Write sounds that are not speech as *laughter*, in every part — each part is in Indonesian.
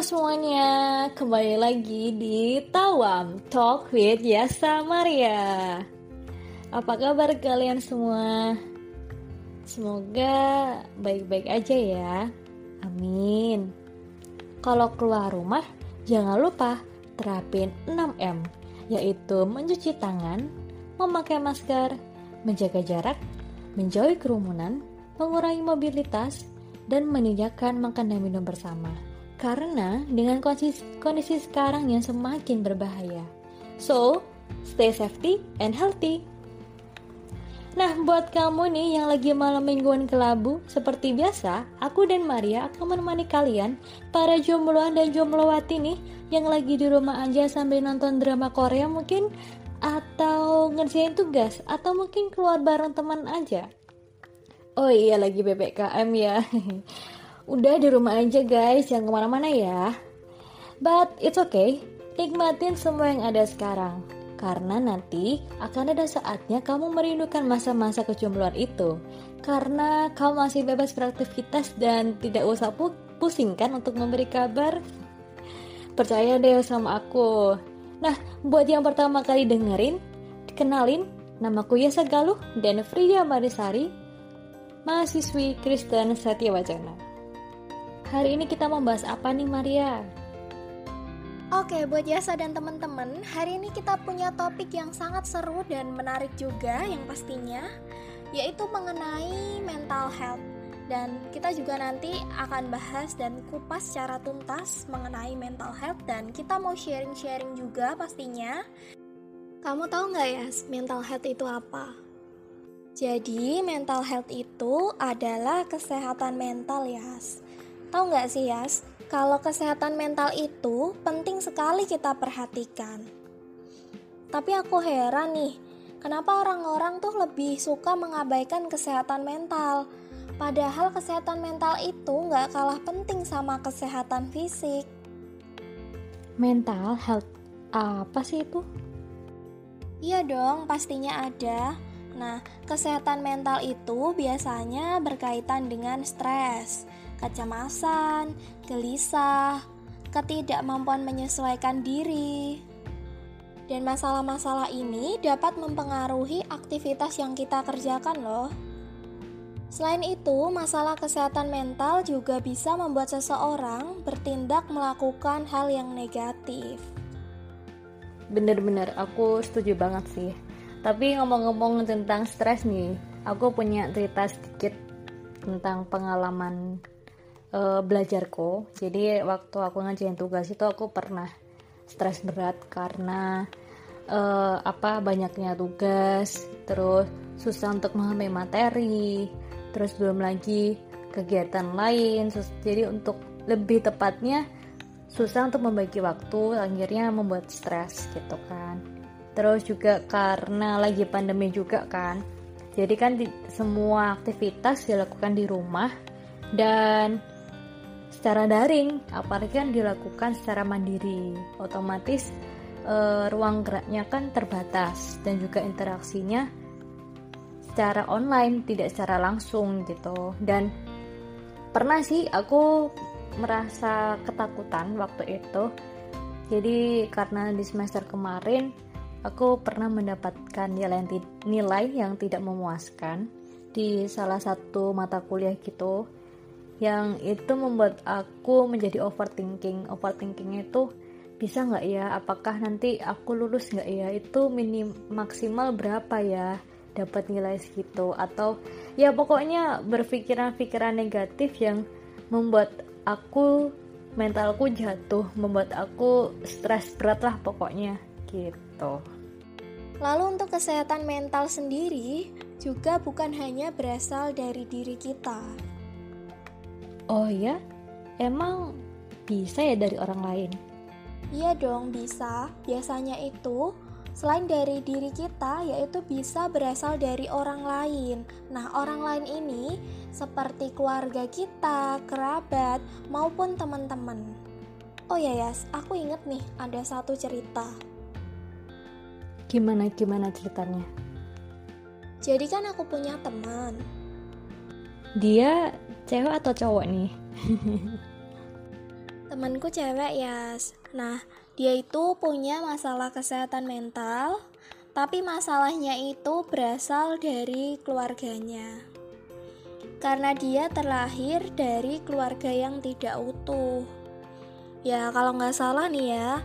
Semuanya, kembali lagi di Tawam Talk with Yasa Maria. Apa kabar kalian semua? Semoga baik-baik aja ya. Amin. Kalau keluar rumah, jangan lupa terapin 6M, yaitu mencuci tangan, memakai masker, menjaga jarak, menjauhi kerumunan, mengurangi mobilitas, dan meninggalkan makan dan minum bersama. Karena dengan kondisi, kondisi sekarang yang semakin berbahaya. So, stay safety and healthy. Nah, buat kamu nih yang lagi malam mingguan kelabu, seperti biasa, aku dan Maria akan menemani kalian, para jombloan dan jomblowati nih, yang lagi di rumah aja sambil nonton drama Korea mungkin, atau ngerjain tugas, atau mungkin keluar bareng teman aja. Oh iya, lagi PPKM ya. *laughs* Udah di rumah aja guys, jangan ke mana-mana ya. But it's okay, nikmatin semua yang ada sekarang. Karena nanti akan ada saatnya kamu merindukan masa-masa kejombloan itu. Karena kamu masih bebas beraktivitas dan tidak usah pu pusingkan untuk memberi kabar. Percaya deh sama aku. Nah, buat yang pertama kali dengerin, kenalin, namaku Yasa Galuh dan Frida Marisari, mahasiswi Kristen Satya Wacana. Hari ini kita membahas apa nih Maria? Oke, buat Yasa dan teman-teman, hari ini kita punya topik yang sangat seru dan menarik juga yang pastinya, yaitu mengenai mental health. Dan kita juga nanti akan bahas dan kupas secara tuntas mengenai mental health dan kita mau sharing-sharing juga pastinya. Kamu tahu nggak ya mental health itu apa? Jadi mental health itu adalah kesehatan mental ya. Tahu nggak sih Yas, kalau kesehatan mental itu penting sekali kita perhatikan. Tapi aku heran nih, kenapa orang-orang tuh lebih suka mengabaikan kesehatan mental? Padahal kesehatan mental itu nggak kalah penting sama kesehatan fisik. Mental health apa sih itu? Iya dong, pastinya ada. Nah, kesehatan mental itu biasanya berkaitan dengan stres, kecemasan, gelisah, ketidakmampuan menyesuaikan diri. Dan masalah-masalah ini dapat mempengaruhi aktivitas yang kita kerjakan loh. Selain itu, masalah kesehatan mental juga bisa membuat seseorang bertindak melakukan hal yang negatif. Bener-bener, aku setuju banget sih. Tapi ngomong-ngomong tentang stres nih, aku punya cerita sedikit tentang pengalaman uh, belajarku. Jadi waktu aku ngajain tugas itu aku pernah stres berat karena uh, apa banyaknya tugas terus susah untuk memahami materi terus belum lagi kegiatan lain. Jadi untuk lebih tepatnya susah untuk membagi waktu akhirnya membuat stres gitu kan. Terus juga karena lagi pandemi juga kan. Jadi kan di, semua aktivitas dilakukan di rumah dan secara daring, apalagi kan dilakukan secara mandiri. Otomatis e, ruang geraknya kan terbatas dan juga interaksinya secara online, tidak secara langsung gitu. Dan pernah sih aku merasa ketakutan waktu itu. Jadi karena di semester kemarin aku pernah mendapatkan nilai nilai yang tidak memuaskan di salah satu mata kuliah gitu yang itu membuat aku menjadi overthinking. Overthinking itu bisa nggak ya? Apakah nanti aku lulus nggak ya? Itu minim maksimal berapa ya dapat nilai segitu? Atau ya pokoknya berpikiran-pikiran negatif yang membuat aku mentalku jatuh membuat aku stres berat lah pokoknya. Gitu. Lalu untuk kesehatan mental sendiri juga bukan hanya berasal dari diri kita Oh ya? Emang bisa ya dari orang lain? Iya dong, bisa. Biasanya itu selain dari diri kita, yaitu bisa berasal dari orang lain. Nah, orang lain ini seperti keluarga kita, kerabat, maupun teman-teman. Oh ya, Yas, aku inget nih ada satu cerita. Gimana gimana ceritanya? Jadi kan aku punya teman. Dia cewek atau cowok nih? *laughs* temanku cewek ya. Nah, dia itu punya masalah kesehatan mental, tapi masalahnya itu berasal dari keluarganya. Karena dia terlahir dari keluarga yang tidak utuh. Ya, kalau nggak salah nih ya,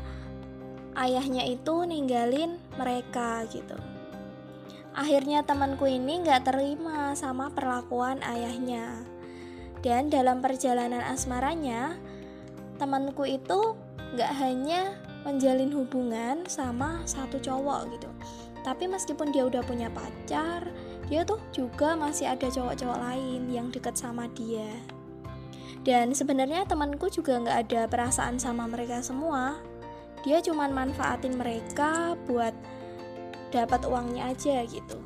ayahnya itu ninggalin mereka gitu. Akhirnya temanku ini nggak terima sama perlakuan ayahnya. Dan dalam perjalanan asmaranya, temanku itu nggak hanya menjalin hubungan sama satu cowok gitu. Tapi meskipun dia udah punya pacar dia tuh juga masih ada cowok-cowok lain yang deket sama dia. Dan sebenarnya temanku juga nggak ada perasaan sama mereka semua. Dia cuman manfaatin mereka buat dapat uangnya aja gitu.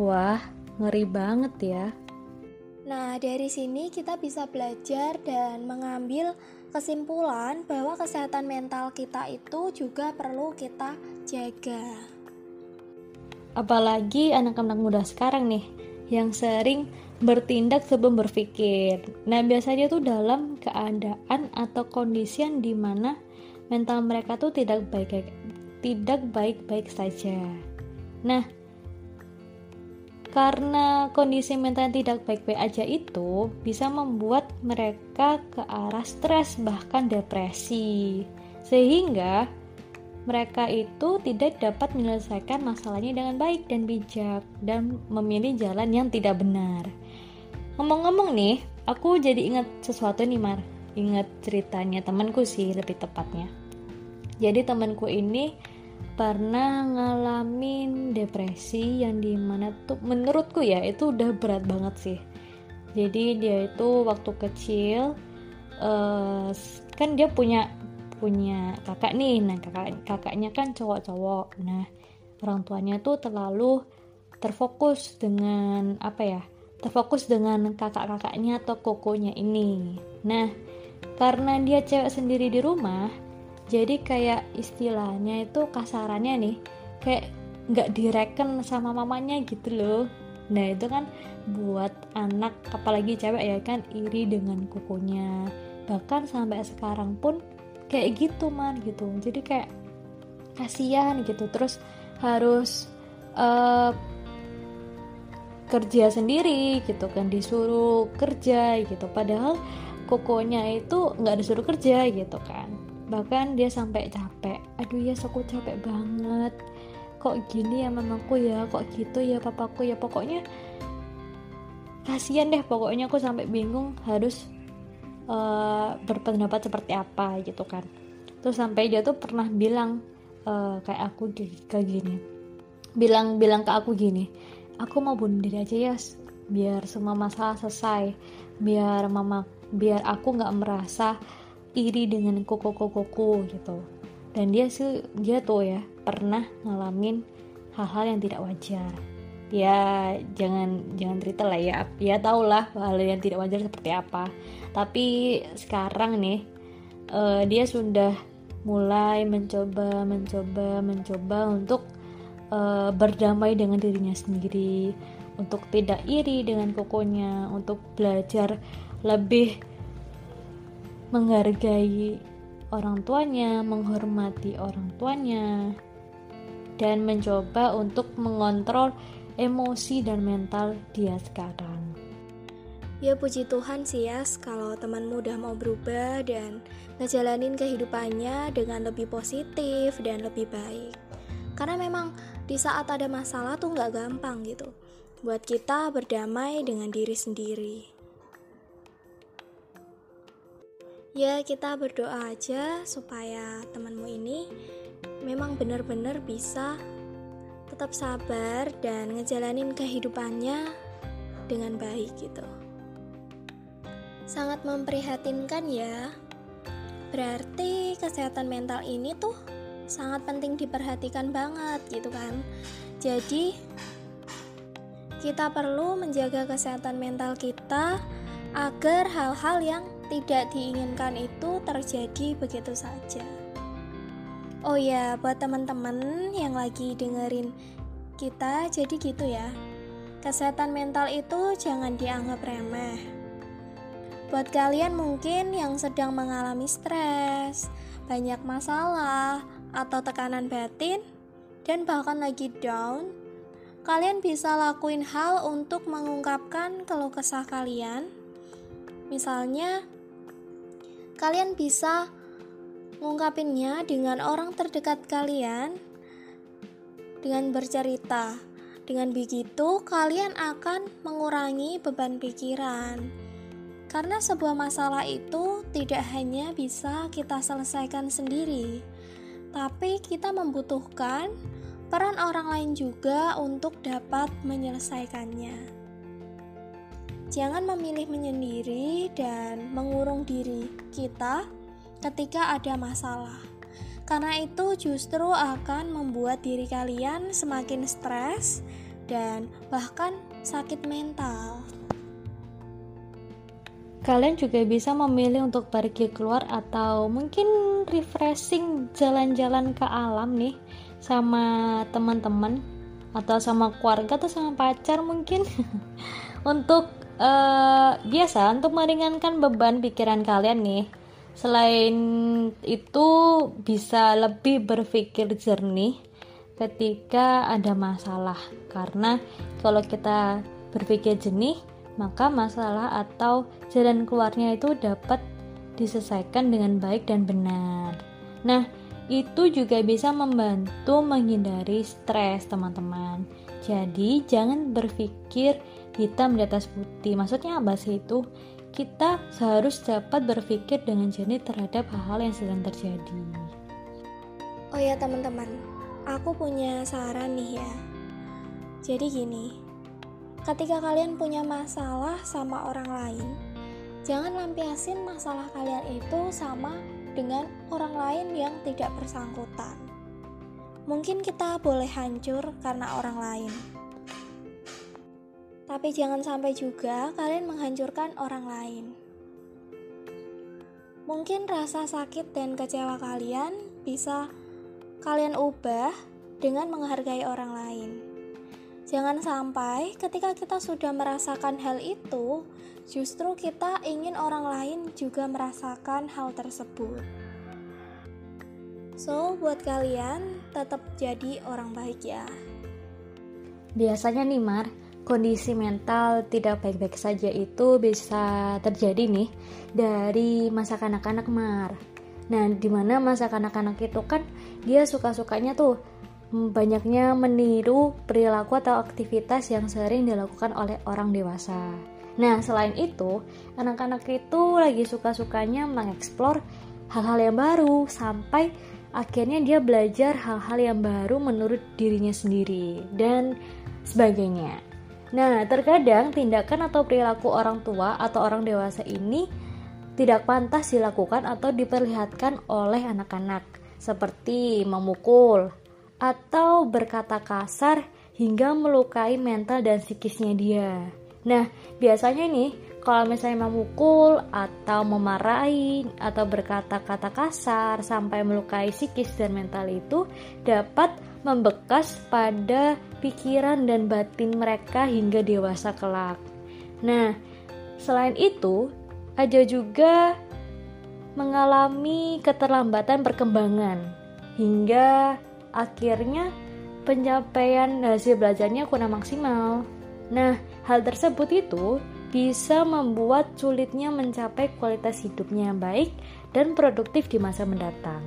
Wah ngeri banget ya Nah, dari sini kita bisa belajar dan mengambil kesimpulan bahwa kesehatan mental kita itu juga perlu kita jaga. Apalagi anak-anak muda sekarang nih yang sering bertindak sebelum berpikir. Nah, biasanya tuh dalam keadaan atau kondisi yang di mana mental mereka tuh tidak baik tidak baik-baik saja. Nah, karena kondisi mental yang tidak baik-baik aja itu bisa membuat mereka ke arah stres bahkan depresi. Sehingga mereka itu tidak dapat menyelesaikan masalahnya dengan baik dan bijak dan memilih jalan yang tidak benar. Ngomong-ngomong nih aku jadi ingat sesuatu nih Mar. Ingat ceritanya temanku sih lebih tepatnya. Jadi temanku ini pernah ngalamin depresi yang di mana tuh menurutku ya itu udah berat banget sih. Jadi dia itu waktu kecil uh, kan dia punya punya kakak nih. Nah kakak kakaknya kan cowok-cowok. Nah orang tuanya tuh terlalu terfokus dengan apa ya terfokus dengan kakak-kakaknya atau kokonya ini. Nah karena dia cewek sendiri di rumah jadi kayak istilahnya itu kasarannya nih kayak nggak direken sama mamanya gitu loh. Nah itu kan buat anak apalagi cewek ya kan iri dengan kukunya. Bahkan sampai sekarang pun kayak gitu man gitu. Jadi kayak kasihan gitu. Terus harus uh, kerja sendiri gitu kan disuruh kerja gitu. Padahal kokonya itu nggak disuruh kerja gitu kan bahkan dia sampai capek. Aduh ya aku capek banget. Kok gini ya mamaku ya? Kok gitu ya papaku ya? Pokoknya kasihan deh pokoknya. Aku sampai bingung harus uh, berpendapat seperti apa gitu kan. Terus sampai dia tuh pernah bilang uh, kayak aku kayak gini. Bilang bilang ke aku gini aku mau bunuh diri aja ya biar semua masalah selesai. Biar mama biar aku nggak merasa iri dengan koko-koko gitu. Dan dia sih dia tuh ya pernah ngalamin hal-hal yang tidak wajar. Ya jangan jangan cerita lah ya. Ya tau lah hal yang tidak wajar seperti apa. Tapi sekarang nih uh, dia sudah mulai mencoba mencoba mencoba untuk uh, berdamai dengan dirinya sendiri. Untuk tidak iri dengan kokonya. Untuk belajar lebih menghargai orang tuanya, menghormati orang tuanya, dan mencoba untuk mengontrol emosi dan mental dia sekarang. Ya puji Tuhan sih ya kalau temanmu udah mau berubah dan ngejalanin kehidupannya dengan lebih positif dan lebih baik. Karena memang di saat ada masalah tuh nggak gampang gitu. Buat kita berdamai dengan diri sendiri. Ya, kita berdoa aja supaya temanmu ini memang benar-benar bisa tetap sabar dan ngejalanin kehidupannya dengan baik gitu. Sangat memprihatinkan ya. Berarti kesehatan mental ini tuh sangat penting diperhatikan banget gitu kan. Jadi kita perlu menjaga kesehatan mental kita agar hal-hal yang tidak diinginkan itu terjadi begitu saja. Oh ya, buat teman-teman yang lagi dengerin kita, jadi gitu ya. Kesehatan mental itu jangan dianggap remeh. Buat kalian mungkin yang sedang mengalami stres, banyak masalah, atau tekanan batin, dan bahkan lagi down, kalian bisa lakuin hal untuk mengungkapkan keluh kesah kalian. Misalnya, kalian bisa mengungkapinnya dengan orang terdekat kalian dengan bercerita. Dengan begitu, kalian akan mengurangi beban pikiran karena sebuah masalah itu tidak hanya bisa kita selesaikan sendiri, tapi kita membutuhkan peran orang lain juga untuk dapat menyelesaikannya. Jangan memilih menyendiri dan mengurung diri kita ketika ada masalah, karena itu justru akan membuat diri kalian semakin stres dan bahkan sakit mental. Kalian juga bisa memilih untuk pergi keluar atau mungkin refreshing jalan-jalan ke alam nih sama teman-teman atau sama keluarga atau sama pacar mungkin *laughs* untuk uh, biasa untuk meringankan beban pikiran kalian nih selain itu bisa lebih berpikir jernih ketika ada masalah karena kalau kita berpikir jernih maka masalah atau jalan keluarnya itu dapat diselesaikan dengan baik dan benar. Nah, itu juga bisa membantu menghindari stres, teman-teman. Jadi, jangan berpikir hitam di atas putih. Maksudnya apa sih itu? Kita harus dapat berpikir dengan jernih terhadap hal-hal yang sedang terjadi. Oh ya, teman-teman. Aku punya saran nih ya. Jadi gini, Ketika kalian punya masalah sama orang lain, jangan lampiasin masalah kalian itu sama dengan orang lain yang tidak bersangkutan. Mungkin kita boleh hancur karena orang lain, tapi jangan sampai juga kalian menghancurkan orang lain. Mungkin rasa sakit dan kecewa kalian bisa kalian ubah dengan menghargai orang lain. Jangan sampai ketika kita sudah merasakan hal itu, justru kita ingin orang lain juga merasakan hal tersebut. So, buat kalian tetap jadi orang baik ya. Biasanya nih Mar, kondisi mental tidak baik-baik saja itu bisa terjadi nih dari masa kanak-kanak Mar. Nah, di mana masa kanak-kanak itu kan dia suka-sukanya tuh banyaknya meniru perilaku atau aktivitas yang sering dilakukan oleh orang dewasa. Nah, selain itu, anak-anak itu lagi suka-sukanya mengeksplor hal-hal yang baru sampai akhirnya dia belajar hal-hal yang baru menurut dirinya sendiri dan sebagainya. Nah, terkadang tindakan atau perilaku orang tua atau orang dewasa ini tidak pantas dilakukan atau diperlihatkan oleh anak-anak, seperti memukul, atau berkata kasar hingga melukai mental dan psikisnya dia. Nah, biasanya nih, kalau misalnya memukul atau memarahi atau berkata-kata kasar sampai melukai psikis dan mental itu dapat membekas pada pikiran dan batin mereka hingga dewasa kelak. Nah, selain itu, ada juga mengalami keterlambatan perkembangan hingga akhirnya pencapaian hasil belajarnya kurang maksimal. Nah, hal tersebut itu bisa membuat sulitnya mencapai kualitas hidupnya yang baik dan produktif di masa mendatang.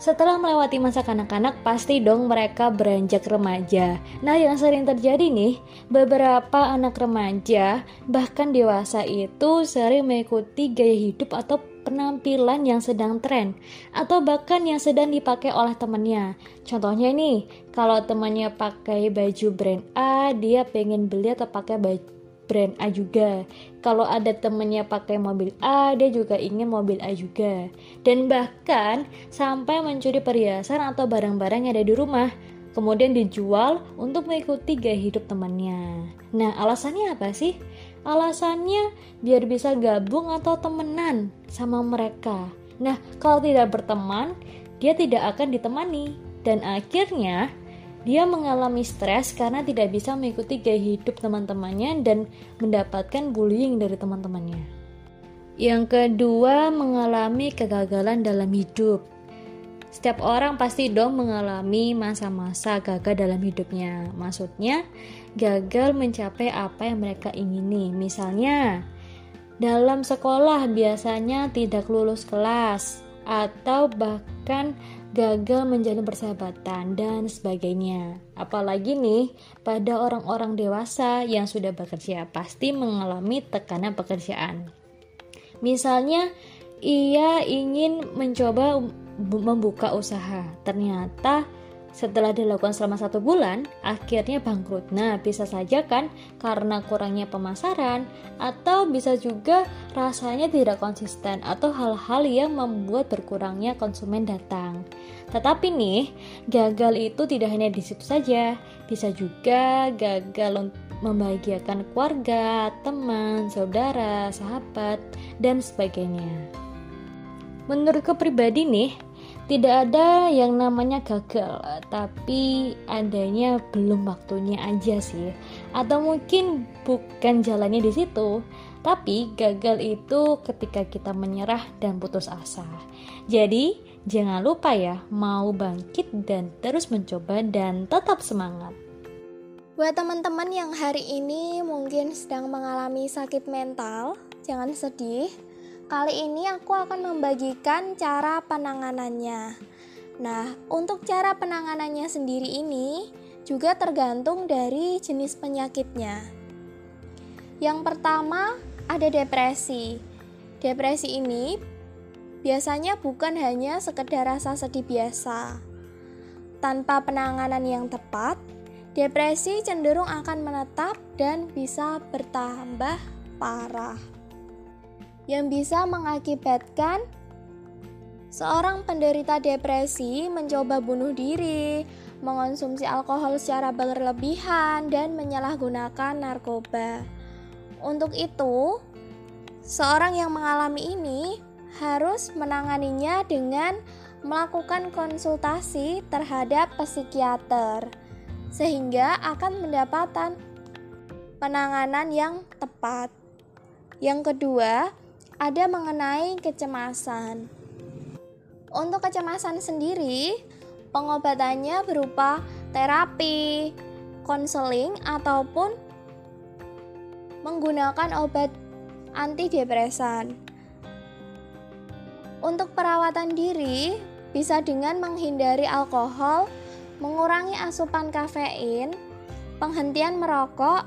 Setelah melewati masa kanak-kanak, pasti dong mereka beranjak remaja. Nah, yang sering terjadi nih, beberapa anak remaja, bahkan dewasa itu sering mengikuti gaya hidup atau penampilan yang sedang tren atau bahkan yang sedang dipakai oleh temannya. Contohnya nih, kalau temannya pakai baju brand A, dia pengen beli atau pakai baju brand A juga. Kalau ada temennya pakai mobil A, dia juga ingin mobil A juga. Dan bahkan sampai mencuri perhiasan atau barang-barang yang ada di rumah kemudian dijual untuk mengikuti gaya hidup temannya. Nah, alasannya apa sih? Alasannya biar bisa gabung atau temenan sama mereka. Nah, kalau tidak berteman, dia tidak akan ditemani dan akhirnya dia mengalami stres karena tidak bisa mengikuti gaya hidup teman-temannya dan mendapatkan bullying dari teman-temannya. Yang kedua, mengalami kegagalan dalam hidup. Setiap orang pasti dong mengalami masa-masa gagal dalam hidupnya. Maksudnya, gagal mencapai apa yang mereka ingini. Misalnya, dalam sekolah biasanya tidak lulus kelas atau bahkan gagal menjalin persahabatan dan sebagainya. Apalagi nih, pada orang-orang dewasa yang sudah bekerja pasti mengalami tekanan pekerjaan. Misalnya, ia ingin mencoba membuka usaha. Ternyata setelah dilakukan selama satu bulan, akhirnya bangkrut. Nah, bisa saja kan karena kurangnya pemasaran, atau bisa juga rasanya tidak konsisten, atau hal-hal yang membuat berkurangnya konsumen datang. Tetapi nih, gagal itu tidak hanya di situ saja, bisa juga gagal membahagiakan keluarga, teman, saudara, sahabat, dan sebagainya. Menurutku pribadi nih, tidak ada yang namanya gagal, tapi adanya belum waktunya aja sih. Atau mungkin bukan jalannya di situ, tapi gagal itu ketika kita menyerah dan putus asa. Jadi, jangan lupa ya, mau bangkit dan terus mencoba dan tetap semangat. Buat teman-teman yang hari ini mungkin sedang mengalami sakit mental, jangan sedih Kali ini aku akan membagikan cara penanganannya. Nah, untuk cara penanganannya sendiri ini juga tergantung dari jenis penyakitnya. Yang pertama, ada depresi. Depresi ini biasanya bukan hanya sekedar rasa sedih biasa. Tanpa penanganan yang tepat, depresi cenderung akan menetap dan bisa bertambah parah yang bisa mengakibatkan seorang penderita depresi mencoba bunuh diri, mengonsumsi alkohol secara berlebihan, dan menyalahgunakan narkoba. Untuk itu, seorang yang mengalami ini harus menanganinya dengan melakukan konsultasi terhadap psikiater, sehingga akan mendapatkan penanganan yang tepat. Yang kedua, ada mengenai kecemasan. Untuk kecemasan sendiri, pengobatannya berupa terapi, konseling, ataupun menggunakan obat antidepresan. Untuk perawatan diri, bisa dengan menghindari alkohol, mengurangi asupan kafein, penghentian merokok,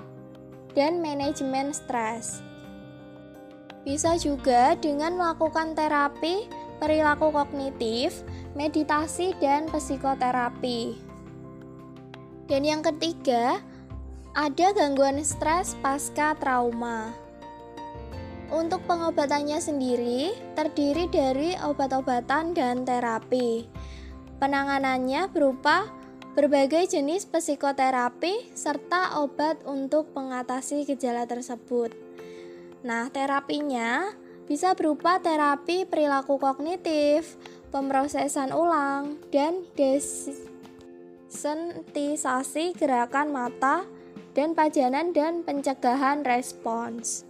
dan manajemen stres. Bisa juga dengan melakukan terapi perilaku kognitif, meditasi, dan psikoterapi. Dan yang ketiga, ada gangguan stres pasca trauma. Untuk pengobatannya sendiri terdiri dari obat-obatan dan terapi. Penanganannya berupa berbagai jenis psikoterapi serta obat untuk mengatasi gejala tersebut. Nah, terapinya bisa berupa terapi perilaku kognitif, pemrosesan ulang, dan desensitisasi gerakan mata dan pajanan dan pencegahan respons.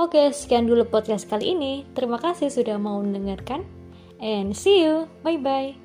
Oke, sekian dulu podcast kali ini. Terima kasih sudah mau mendengarkan. And see you. Bye-bye.